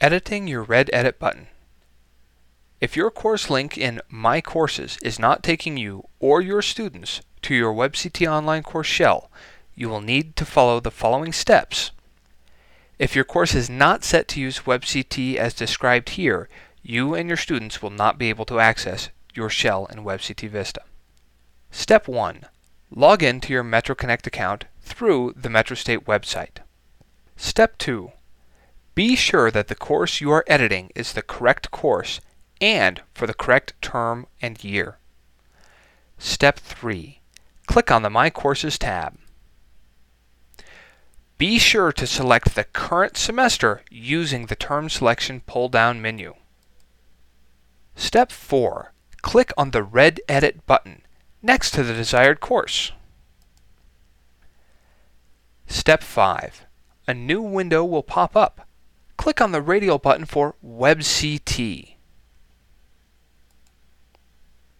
Editing your red Edit button. If your course link in My Courses is not taking you or your students to your WebCT Online course shell, you will need to follow the following steps. If your course is not set to use WebCT as described here, you and your students will not be able to access your shell in WebCT Vista. Step 1. Log in to your MetroConnect account through the MetroState website. Step 2. Be sure that the course you are editing is the correct course and for the correct term and year. Step 3. Click on the My Courses tab. Be sure to select the current semester using the Term Selection pull-down menu. Step 4. Click on the red Edit button next to the desired course. Step 5. A new window will pop up click on the radial button for WebCT.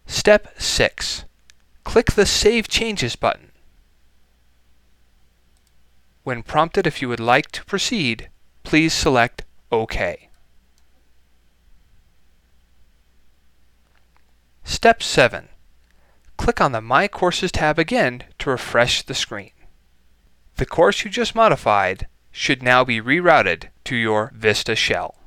Step 6. Click the Save Changes button. When prompted if you would like to proceed, please select OK. Step 7. Click on the My Courses tab again to refresh the screen. The course you just modified should now be rerouted to your Vista shell.